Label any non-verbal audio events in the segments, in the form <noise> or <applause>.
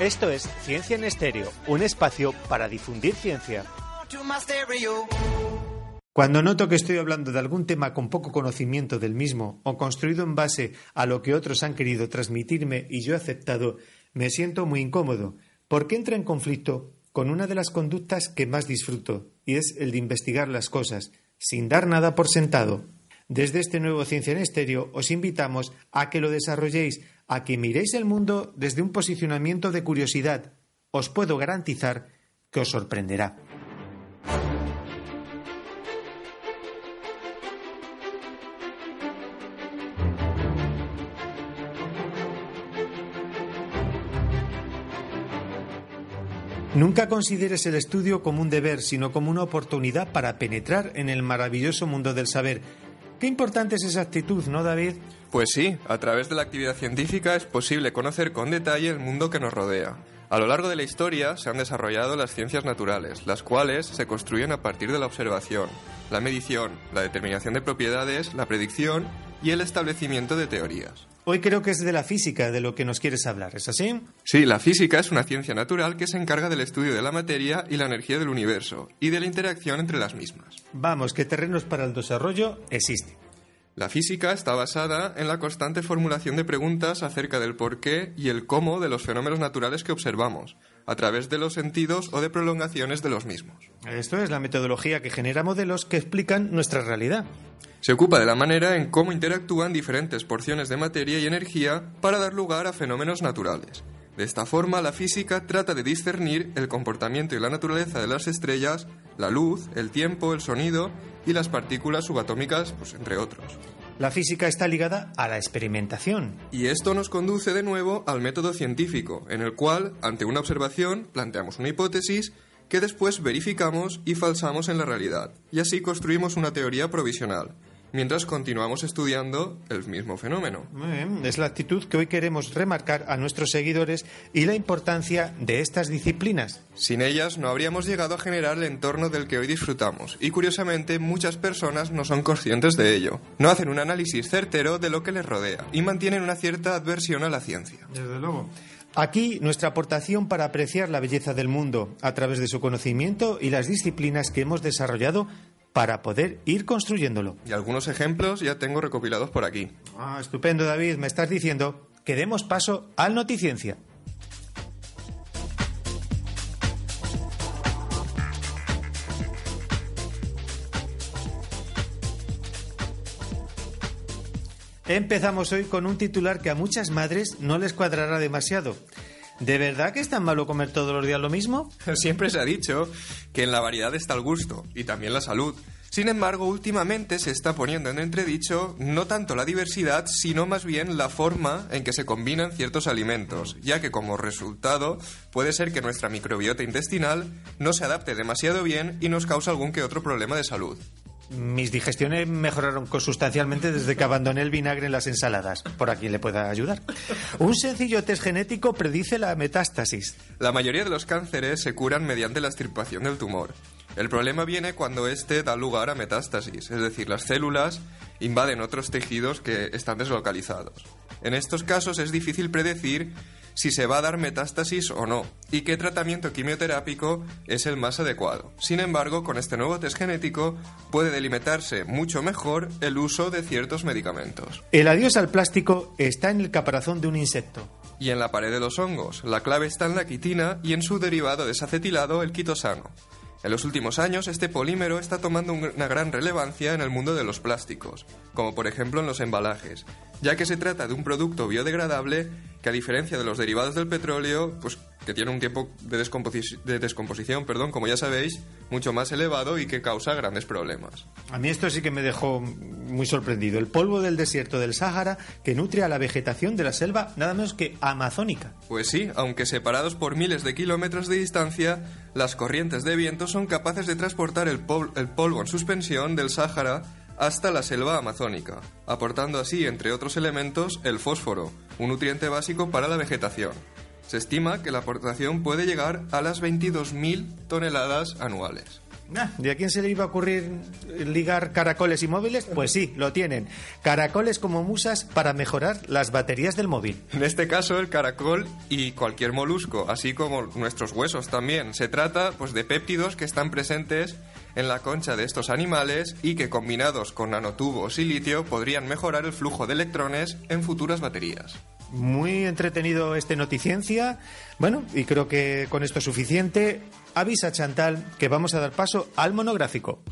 Esto es Ciencia en Estéreo, un espacio para difundir ciencia. Cuando noto que estoy hablando de algún tema con poco conocimiento del mismo o construido en base a lo que otros han querido transmitirme y yo he aceptado, me siento muy incómodo, porque entra en conflicto con una de las conductas que más disfruto, y es el de investigar las cosas, sin dar nada por sentado. Desde este nuevo Ciencia en Estéreo os invitamos a que lo desarrolléis, a que miréis el mundo desde un posicionamiento de curiosidad. Os puedo garantizar que os sorprenderá. Nunca consideres el estudio como un deber, sino como una oportunidad para penetrar en el maravilloso mundo del saber. Qué importante es esa actitud, ¿no, David? Pues sí, a través de la actividad científica es posible conocer con detalle el mundo que nos rodea. A lo largo de la historia se han desarrollado las ciencias naturales, las cuales se construyen a partir de la observación, la medición, la determinación de propiedades, la predicción y el establecimiento de teorías. Hoy creo que es de la física de lo que nos quieres hablar, ¿es así? Sí, la física es una ciencia natural que se encarga del estudio de la materia y la energía del universo y de la interacción entre las mismas. Vamos, que terrenos para el desarrollo existen. La física está basada en la constante formulación de preguntas acerca del porqué y el cómo de los fenómenos naturales que observamos, a través de los sentidos o de prolongaciones de los mismos. Esto es la metodología que genera modelos que explican nuestra realidad. Se ocupa de la manera en cómo interactúan diferentes porciones de materia y energía para dar lugar a fenómenos naturales. De esta forma, la física trata de discernir el comportamiento y la naturaleza de las estrellas, la luz, el tiempo, el sonido y las partículas subatómicas, pues, entre otros. La física está ligada a la experimentación. Y esto nos conduce de nuevo al método científico, en el cual, ante una observación, planteamos una hipótesis que después verificamos y falsamos en la realidad, y así construimos una teoría provisional, mientras continuamos estudiando el mismo fenómeno. Es la actitud que hoy queremos remarcar a nuestros seguidores y la importancia de estas disciplinas. Sin ellas no habríamos llegado a generar el entorno del que hoy disfrutamos y curiosamente muchas personas no son conscientes de ello. No hacen un análisis certero de lo que les rodea y mantienen una cierta adversión a la ciencia. Desde luego. Aquí nuestra aportación para apreciar la belleza del mundo a través de su conocimiento y las disciplinas que hemos desarrollado para poder ir construyéndolo. Y algunos ejemplos ya tengo recopilados por aquí. Ah, estupendo, David. Me estás diciendo que demos paso al Noticiencia. Empezamos hoy con un titular que a muchas madres no les cuadrará demasiado. ¿De verdad que es tan malo comer todos los días lo mismo? <laughs> Siempre se ha dicho que en la variedad está el gusto y también la salud. Sin embargo, últimamente se está poniendo en entredicho no tanto la diversidad, sino más bien la forma en que se combinan ciertos alimentos, ya que como resultado puede ser que nuestra microbiota intestinal no se adapte demasiado bien y nos cause algún que otro problema de salud. Mis digestiones mejoraron sustancialmente desde que abandoné el vinagre en las ensaladas. Por aquí le pueda ayudar. Un sencillo test genético predice la metástasis. La mayoría de los cánceres se curan mediante la extirpación del tumor. El problema viene cuando éste da lugar a metástasis, es decir, las células invaden otros tejidos que están deslocalizados. En estos casos es difícil predecir si se va a dar metástasis o no y qué tratamiento quimioterápico es el más adecuado. Sin embargo, con este nuevo test genético puede delimitarse mucho mejor el uso de ciertos medicamentos. El adiós al plástico está en el caparazón de un insecto. Y en la pared de los hongos. La clave está en la quitina y en su derivado desacetilado, el quitosano. En los últimos años, este polímero está tomando una gran relevancia en el mundo de los plásticos, como por ejemplo en los embalajes, ya que se trata de un producto biodegradable que a diferencia de los derivados del petróleo, pues que tiene un tiempo de, descomposición, perdón, como ya sabéis, mucho más elevado y que causa grandes problemas. A mí esto sí que me dejó muy sorprendido. El polvo del desierto del Sáhara que nutre a la vegetación de la selva nada menos que amazónica. Pues sí, aunque separados por miles de kilómetros de distancia, las corrientes de viento son capaces de transportar el, polvo en suspensión del Sáhara hasta la selva amazónica, aportando así, entre otros elementos, el fósforo, un nutriente básico para la vegetación. Se estima que la aportación puede llegar a las 22.000 toneladas anuales. ¿Y a quién se le iba a ocurrir ligar caracoles y móviles? Pues sí, lo tienen. Caracoles como musas para mejorar las baterías del móvil. En este caso, el caracol y cualquier molusco, así como nuestros huesos también. Se trata pues, de péptidos que están presentes en la concha de estos animales y que combinados con nanotubos y litio podrían mejorar el flujo de electrones en futuras baterías. Muy entretenido este noticiencia. Bueno, y creo que con esto es suficiente. Avisa Chantal que vamos a dar paso al monográfico.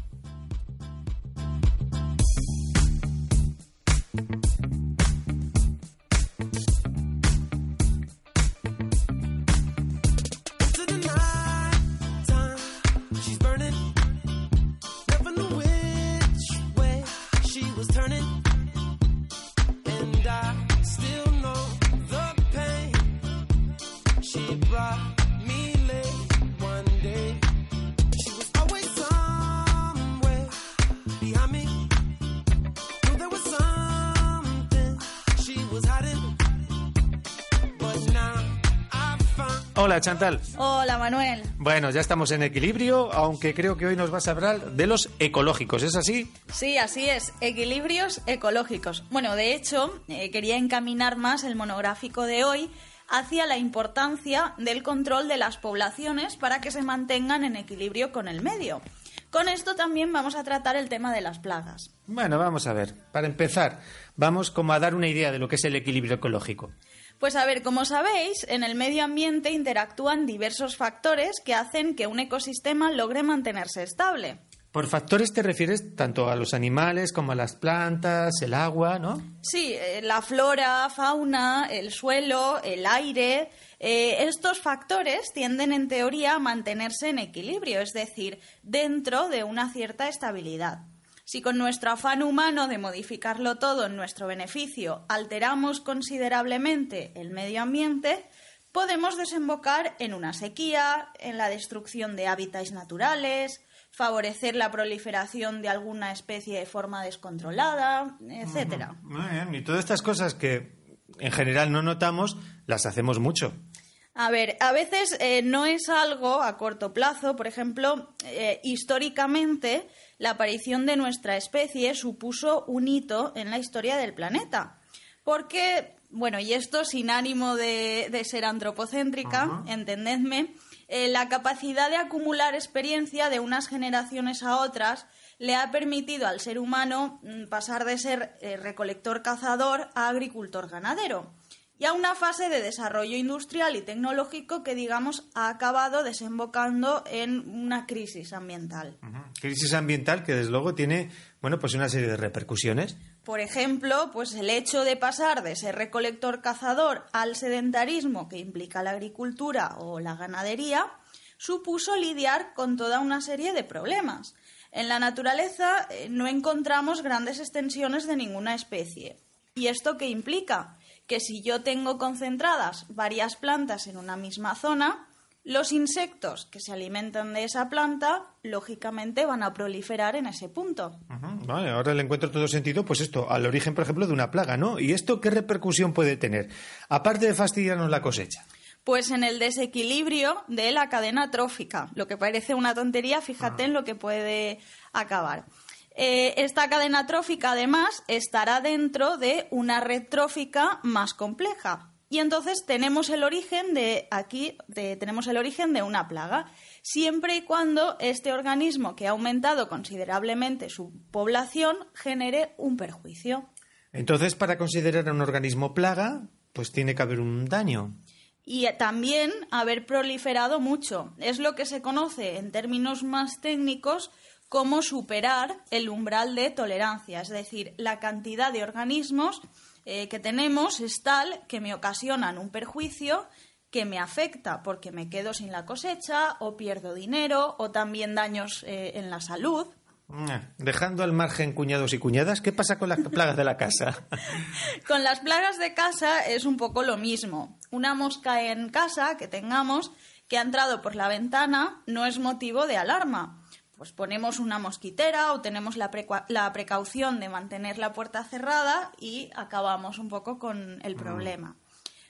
Hola Chantal. Hola Manuel. Bueno, ya estamos en equilibrio, aunque creo que hoy nos vas a hablar de los ecológicos, ¿es así? Sí, así es, equilibrios ecológicos. Bueno, de hecho, eh, quería encaminar más el monográfico de hoy hacia la importancia del control de las poblaciones para que se mantengan en equilibrio con el medio. Con esto también vamos a tratar el tema de las plagas. Bueno, vamos a ver. Para empezar, vamos como a dar una idea de lo que es el equilibrio ecológico. Pues a ver, como sabéis, en el medio ambiente interactúan diversos factores que hacen que un ecosistema logre mantenerse estable. Por factores te refieres tanto a los animales como a las plantas, el agua, ¿no? Sí, eh, la flora, fauna, el suelo, el aire. Eh, estos factores tienden en teoría a mantenerse en equilibrio, es decir, dentro de una cierta estabilidad. Si con nuestro afán humano de modificarlo todo en nuestro beneficio alteramos considerablemente el medio ambiente, podemos desembocar en una sequía, en la destrucción de hábitats naturales, favorecer la proliferación de alguna especie de forma descontrolada, etcétera. Y todas estas cosas que en general no notamos, las hacemos mucho. A ver, a veces eh, no es algo a corto plazo. Por ejemplo, eh, históricamente la aparición de nuestra especie supuso un hito en la historia del planeta. Porque, bueno, y esto sin ánimo de, ser antropocéntrica, entendedme, eh, la capacidad de acumular experiencia de unas generaciones a otras le ha permitido al ser humano mm, pasar de ser recolector-cazador a agricultor-ganadero y a una fase de desarrollo industrial y tecnológico que, digamos, ha acabado desembocando en una crisis ambiental. Crisis ambiental que, desde luego, tiene, bueno, pues una serie de repercusiones. Por ejemplo, pues el hecho de pasar de ser recolector-cazador al sedentarismo que implica la agricultura o la ganadería supuso lidiar con toda una serie de problemas. En la naturaleza eh, no encontramos grandes extensiones de ninguna especie. ¿Y esto qué implica? Que si yo tengo concentradas varias plantas en una misma zona, los insectos que se alimentan de esa planta, lógicamente, van a proliferar en ese punto. Vale, ahora le encuentro todo sentido, pues esto, al origen, por ejemplo, de una plaga, ¿no? ¿Y esto qué repercusión puede tener? Aparte de fastidiarnos la cosecha. Pues en el desequilibrio de la cadena trófica. Lo que parece una tontería, fíjate en lo que puede acabar. Eh, esta cadena trófica, además, estará dentro de una red trófica más compleja. Y entonces tenemos el origen de aquí, tenemos el origen de una plaga, siempre y cuando este organismo que ha aumentado considerablemente su población genere un perjuicio. Entonces, para considerar a un organismo plaga, pues tiene que haber un daño. Y también haber proliferado mucho. Es lo que se conoce en términos más técnicos cómo superar el umbral de tolerancia, es decir, la cantidad de organismos eh, que tenemos es tal que me ocasionan un perjuicio que me afecta porque me quedo sin la cosecha o pierdo dinero o también daños eh, en la salud. Dejando al margen cuñados y cuñadas, ¿qué pasa con las plagas de la casa? <laughs> con las plagas de casa es un poco lo mismo. Una mosca en casa que tengamos que ha entrado por la ventana no es motivo de alarma pues ponemos una mosquitera o tenemos la, la, precaución de mantener la puerta cerrada y acabamos un poco con el problema.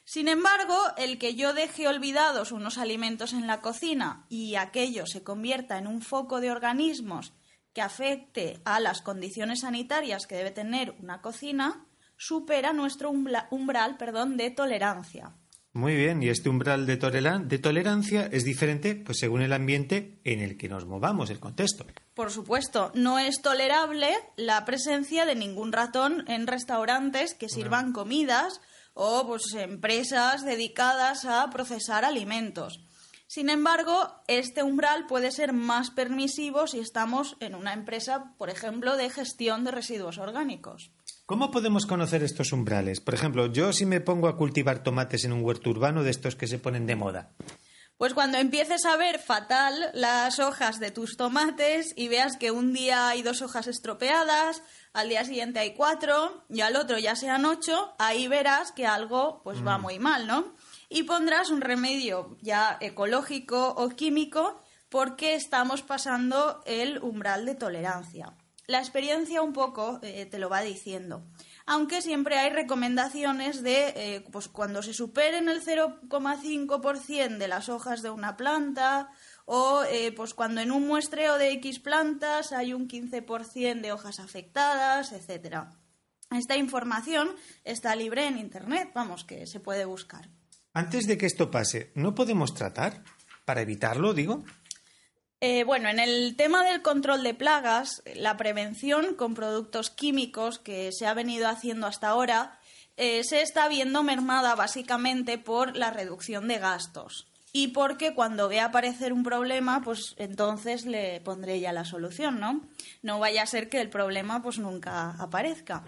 Sin embargo, el que yo deje olvidados unos alimentos en la cocina y aquello se convierta en un foco de organismos que afecte a las condiciones sanitarias que debe tener una cocina, supera nuestro umbral perdón, de tolerancia. Muy bien, y este umbral de, de, tolerancia es diferente pues, según el ambiente en el que nos movamos, el contexto. Por supuesto, no es tolerable la presencia de ningún ratón en restaurantes que sirvan comidas o pues, empresas dedicadas a procesar alimentos. Sin embargo, este umbral puede ser más permisivo si estamos en una empresa, por ejemplo, de gestión de residuos orgánicos. ¿Cómo podemos conocer estos umbrales? Por ejemplo, yo si me pongo a cultivar tomates en un huerto urbano de estos que se ponen de moda. Pues cuando empieces a ver fatal las hojas de tus tomates y veas que un día hay dos hojas estropeadas, al día siguiente hay cuatro y al otro ya sean ocho, ahí verás que algo pues va mm. muy mal, ¿no? Y pondrás un remedio ya ecológico o químico porque estamos pasando el umbral de tolerancia la experiencia un poco eh, te lo va diciendo. Aunque siempre hay recomendaciones de, eh, pues cuando se superen el 0,5% de las hojas de una planta, o eh, pues cuando en un muestreo de X plantas hay un 15% de hojas afectadas, etcétera. Esta información está libre en Internet, vamos, que se puede buscar. Antes de que esto pase, ¿no podemos tratar? Para evitarlo, digo. Eh, bueno, en el tema del control de plagas, la prevención con productos químicos que se ha venido haciendo hasta ahora eh, se está viendo mermada básicamente por la reducción de gastos y porque cuando vea aparecer un problema, pues entonces le pondré ya la solución, ¿no? No vaya a ser que el problema pues nunca aparezca.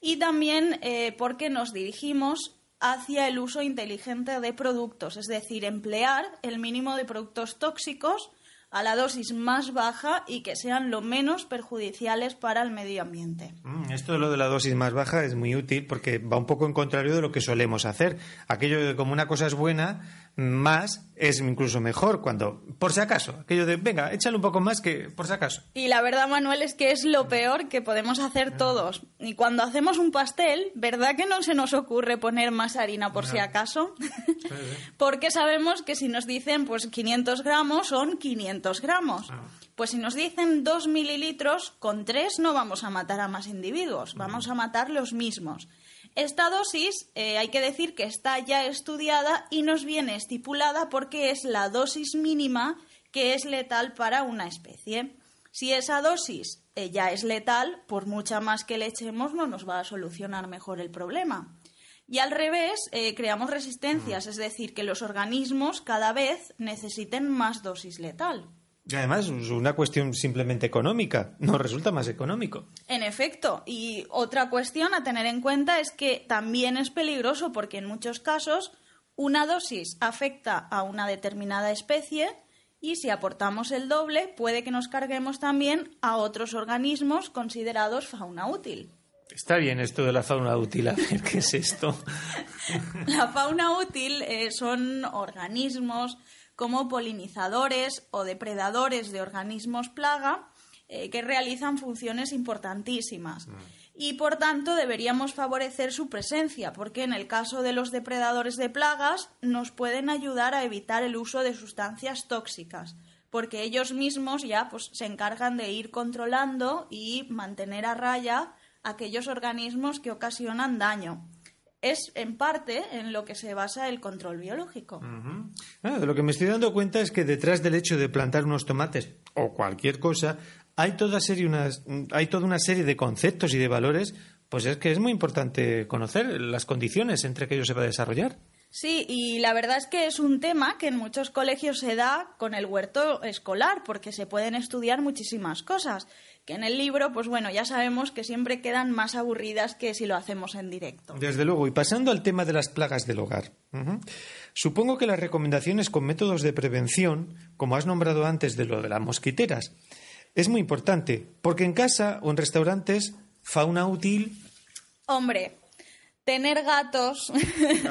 Y también eh, porque nos dirigimos hacia el uso inteligente de productos, es decir, emplear el mínimo de productos tóxicos a la dosis más baja y que sean lo menos perjudiciales para el medio ambiente. Mm, esto de lo de la dosis más baja es muy útil porque va un poco en contrario de lo que solemos hacer. Aquello de como una cosa es buena, más es incluso mejor cuando, por si acaso, aquello de, venga, échale un poco más que por si acaso. Y la verdad, Manuel, es que es lo peor que podemos hacer todos. Y cuando hacemos un pastel, ¿verdad que no se nos ocurre poner más harina por si acaso? <laughs> Porque sabemos que si nos dicen, pues 500 gramos son 500 gramos. Ah. Pues si nos dicen 2 mililitros, con 3 no vamos a matar a más individuos, vamos a matar los mismos. Esta dosis eh, hay que decir que está ya estudiada y nos viene estipulada porque es la dosis mínima que es letal para una especie. Si esa dosis eh, ya es letal, por mucha más que le echemos no nos va a solucionar mejor el problema. Y al revés, eh, creamos resistencias, es decir, que los organismos cada vez necesiten más dosis letal. Y además es una cuestión simplemente económica, no resulta más económico. En efecto, y otra cuestión a tener en cuenta es que también es peligroso porque en muchos casos una dosis afecta a una determinada especie y si aportamos el doble puede que nos carguemos también a otros organismos considerados fauna útil. Está bien esto de la fauna útil, a ver qué es esto. <laughs> la fauna útil eh, son organismos como polinizadores o depredadores de organismos plaga eh, que realizan funciones importantísimas. Mm. Y por tanto deberíamos favorecer su presencia, porque en el caso de los depredadores de plagas nos pueden ayudar a evitar el uso de sustancias tóxicas, porque ellos mismos ya pues, se encargan de ir controlando y mantener a raya aquellos organismos que ocasionan daño es en parte en lo que se basa el control biológico. Lo que me estoy dando cuenta es que detrás del hecho de plantar unos tomates o cualquier cosa hay toda, serie unas, hay toda una serie de conceptos y de valores, pues es que es muy importante conocer las condiciones entre que ellos se va a desarrollar. Sí, y la verdad es que es un tema que en muchos colegios se da con el huerto escolar, porque se pueden estudiar muchísimas cosas que en el libro, pues bueno, ya sabemos que siempre quedan más aburridas que si lo hacemos en directo. Desde luego, y pasando al tema de las plagas del hogar. Supongo que las recomendaciones con métodos de prevención, como has nombrado antes de lo de las mosquiteras, es muy importante, porque en casa o en restaurantes, fauna útil. Hombre, tener gatos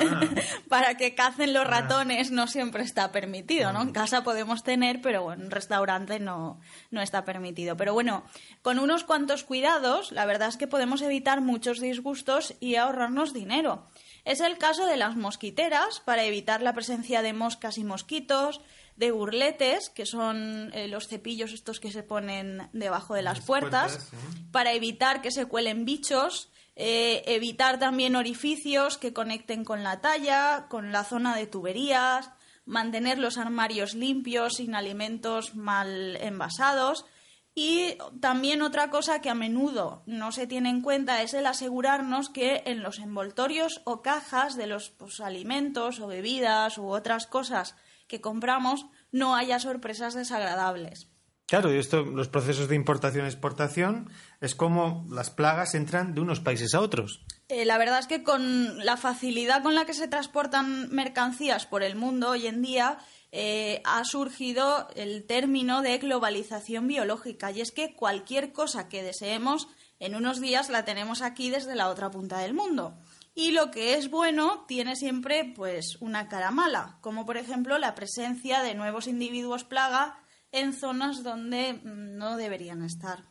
<laughs> para que cacen los ratones no siempre está permitido, ¿no? En casa podemos tener, pero bueno, en un restaurante no, no está permitido. Pero bueno, con unos cuantos cuidados, la verdad es que podemos evitar muchos disgustos y ahorrarnos dinero. Es el caso de las mosquiteras, para evitar la presencia de moscas y mosquitos, de burletes, que son eh, los cepillos estos que se ponen debajo de las, puertas, para evitar que se cuelen bichos, eh, evitar también orificios que conecten con la talla, con la zona de tuberías, mantener los armarios limpios, sin alimentos mal envasados. Y también otra cosa que a menudo no se tiene en cuenta es el asegurarnos que en los envoltorios o cajas de los pues, alimentos o bebidas u otras cosas que compramos no haya sorpresas desagradables. Claro, y esto, los procesos de importación-exportación es como las plagas entran de unos países a otros. Eh, la verdad es que con la facilidad con la que se transportan mercancías por el mundo hoy en día, eh, ha surgido el término de globalización biológica. Y es que cualquier cosa que deseemos, en unos días la tenemos aquí desde la otra punta del mundo. Y lo que es bueno tiene siempre pues una cara mala, como por ejemplo la presencia de nuevos individuos plaga en zonas donde mm, no deberían estar.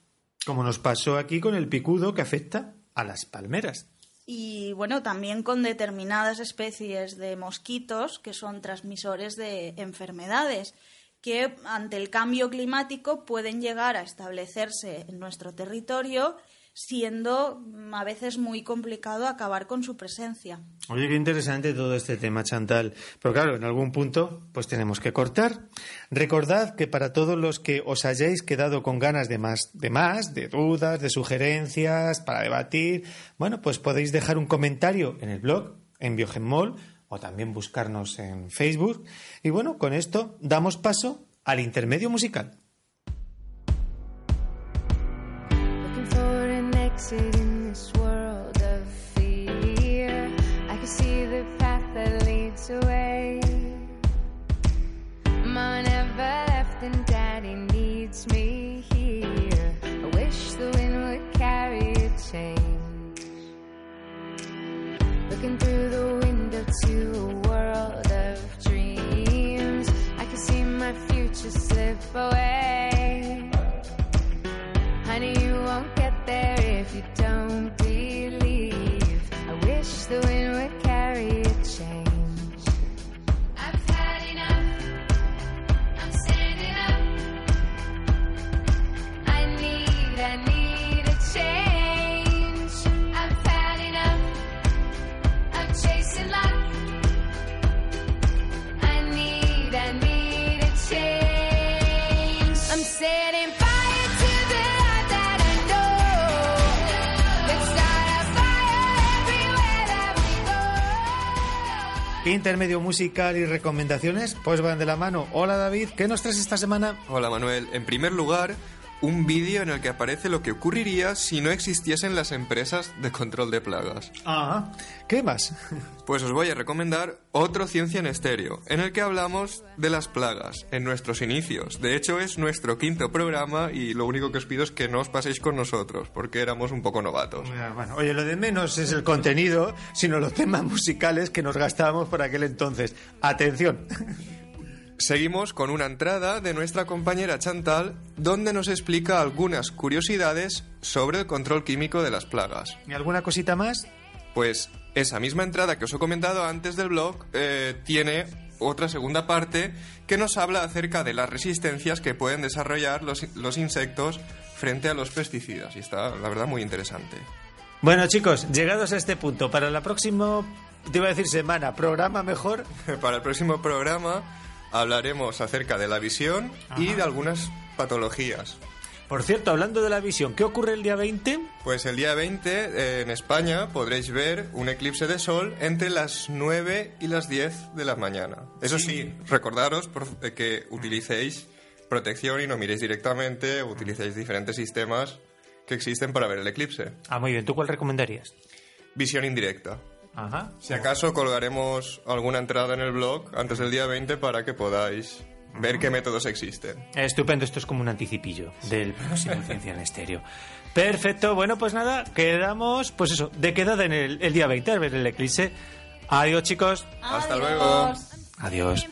Como nos pasó aquí con el picudo que afecta a las palmeras. Y bueno, también con determinadas especies de mosquitos que son transmisores de enfermedades que ante el cambio climático pueden llegar a establecerse en nuestro territorio siendo mm, a veces muy complicado acabar con su presencia. Oye, qué interesante todo este tema, Chantal. Pero claro, en algún punto, pues tenemos que cortar. Recordad que para todos los que os hayáis quedado con ganas de más, de más, de dudas, de sugerencias, para debatir, bueno, pues podéis dejar un comentario en el blog, en Biogenmol, o también buscarnos en Facebook. Y bueno, con esto damos paso al intermedio musical. In this world of fear. I can see the path that leads away. Mama never left, and Daddy needs me here. I wish the wind would carry a change. Looking through the window to a world of dreams, I can see my future slip away. Intermedio musical y recomendaciones, pues van de la mano. Hola David, ¿qué nos traes esta semana? Hola Manuel. En primer lugar, un vídeo en el que aparece lo que ocurriría si no existiesen las empresas de control de plagas. Ah, ¿qué más? Pues os voy a recomendar otro Ciencia en Estéreo, en el que hablamos de las plagas en nuestros inicios. De hecho, es nuestro quinto programa y lo único que os pido es que no os paséis con nosotros, porque éramos un poco novatos. Bueno, oye, lo de menos es el contenido, sino los temas musicales que nos gastábamos por aquel entonces. Atención. Seguimos con una entrada de nuestra compañera Chantal, donde nos explica algunas curiosidades sobre el control químico de las plagas. ¿Y alguna cosita más? Pues esa misma entrada que os he comentado antes del blog eh, tiene otra segunda parte que nos habla acerca de las resistencias que pueden desarrollar los, los insectos frente a los pesticidas. Y está, la verdad, muy interesante. Bueno, chicos, llegados a este punto, para la próxima, te iba a decir semana, programa mejor. <laughs> Para el próximo programa hablaremos acerca de la visión y de algunas patologías. Por cierto, hablando de la visión, ¿qué ocurre el día 20? Pues el día 20 eh, en España podréis ver un eclipse de sol entre las 9 y las 10 de la mañana. Eso sí, recordaros por- eh, que utilicéis protección y no miréis directamente, utilicéis diferentes sistemas que existen para ver el eclipse. Ah, muy bien, ¿tú cuál recomendarías? Visión indirecta. Ajá. Si acaso colgaremos alguna entrada en el blog antes del día 20 para que podáis ver qué métodos existen. Estupendo, esto es como un anticipillo del próximo <laughs> Ciencia en Estéreo. Perfecto, bueno, pues nada, quedamos, pues eso, de quedada en el, el día 20, a ver el eclipse. Adiós, chicos. Hasta luego. Adiós. Adiós.